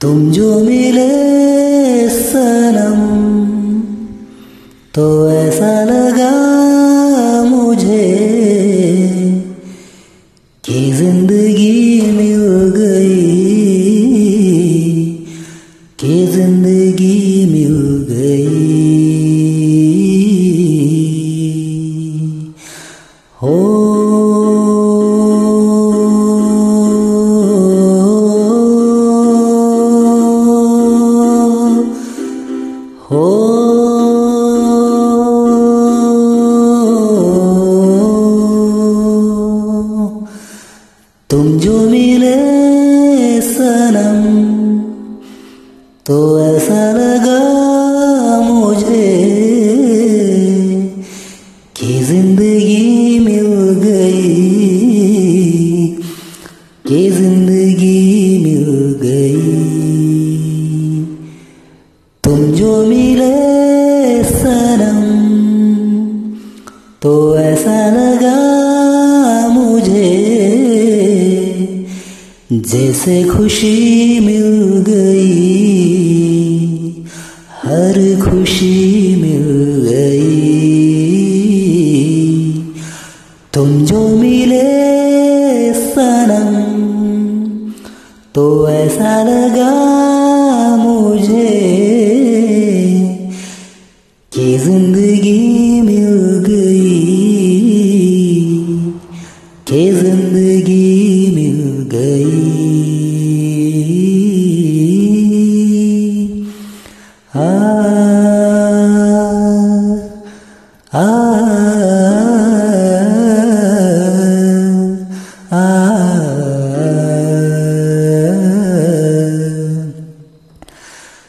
तुम जो मिले सनम तो ऐसा लगा ज़िंदगी तुम जो मिले सनम तो ऐसा लगा मुझे कि ज़िंदगी मिल गई, कि ज़िंदगी मिल गई। तुम जो मिले सनम तो जैसे खुशी मिल गई, हर खुशी मिल गई। तुम जो मिले सनम तो ऐसा लगा मुझे कि ज़िंदगी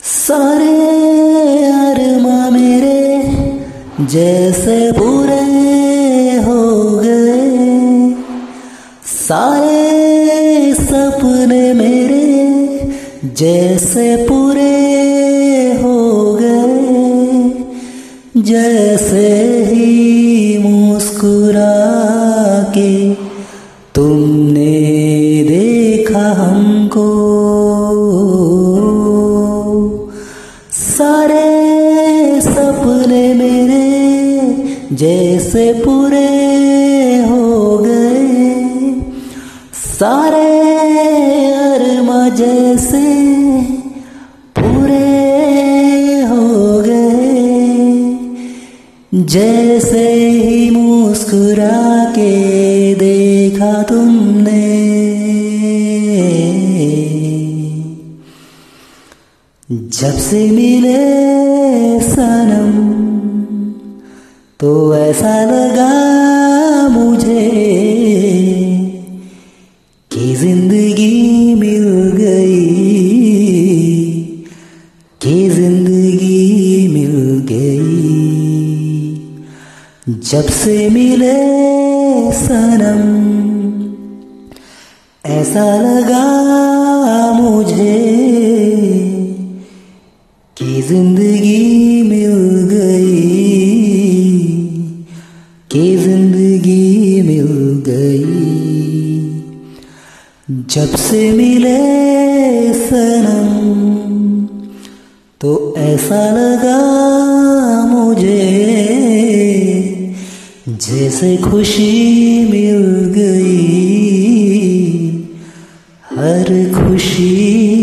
सारे अरमा मेरे जैसे पूरे हो गए। सारे सपने मेरे जैसे पूरे हो गए। जैसे ही तुमने देखा हमको। सारे सपने मेरे जैसे पूरे हो गए। सारे अरमा जैसे जैसे ही मुस्कुरा के देखा तुमने। जब से मिले सनम तो ऐसा लगा जब से मिले सनम, ऐसा लगा मुझे कि ज़िंदगी मिल गई, कि ज़िंदगी मिल गई। जब से मिले सनम तो ऐसा लगा मुझे जैसे खुशी मिल गई हर खुशी